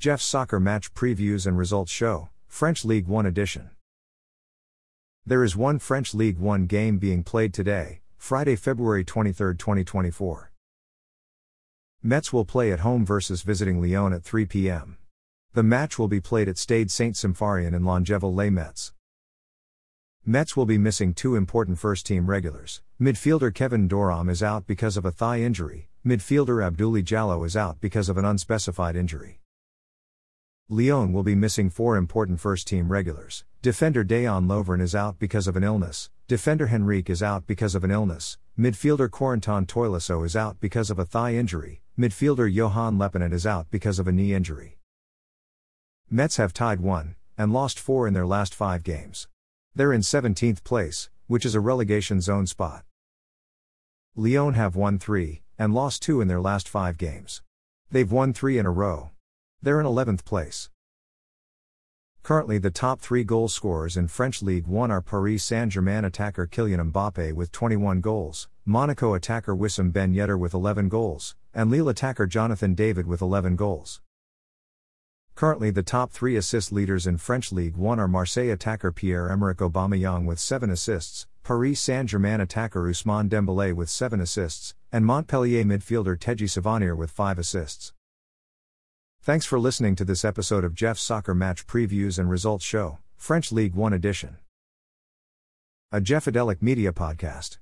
Jeff's Soccer Match Previews and Results Show, French League One Edition. There is one French League One game being played today, Friday, February 23, 2024. Metz will play at home versus visiting Lyon at 3 p.m. The match will be played at Stade Saint Symphorien in Longeville-lès-Metz. Metz will be missing two important first team regulars. Midfielder Kevin Doram is out because of a thigh injury, midfielder Abdoulaye Jallo is out because of an unspecified injury. Lyon will be missing four important first team regulars. Defender Dejan Lovren is out because of an illness, defender Henrique is out because of an illness, midfielder Corentin Tolisso is out because of a thigh injury, midfielder Johann Lepenant is out because of a knee injury. Metz have tied one, and lost four in their last five games. They're in 17th place, which is a relegation zone spot. Lyon have won 3 and lost 2 in their last 5 games. They've won 3 in a row. They're in 11th place. Currently, the top three goal scorers in French League 1 are Paris Saint Germain attacker Kylian Mbappe with 21 goals, Monaco attacker Wissam Ben Yedder with 11 goals, and Lille attacker Jonathan David with 11 goals. Currently, the top three assist leaders in French League One are Marseille attacker Pierre-Emerick Aubameyang with seven assists, Paris Saint-Germain attacker Ousmane Dembélé with seven assists, and Montpellier midfielder Teji Savanier with five assists. Thanks for listening to this episode of Jeff's Soccer Match Previews and Results Show, French League One edition. A Jeffadelic Media Podcast.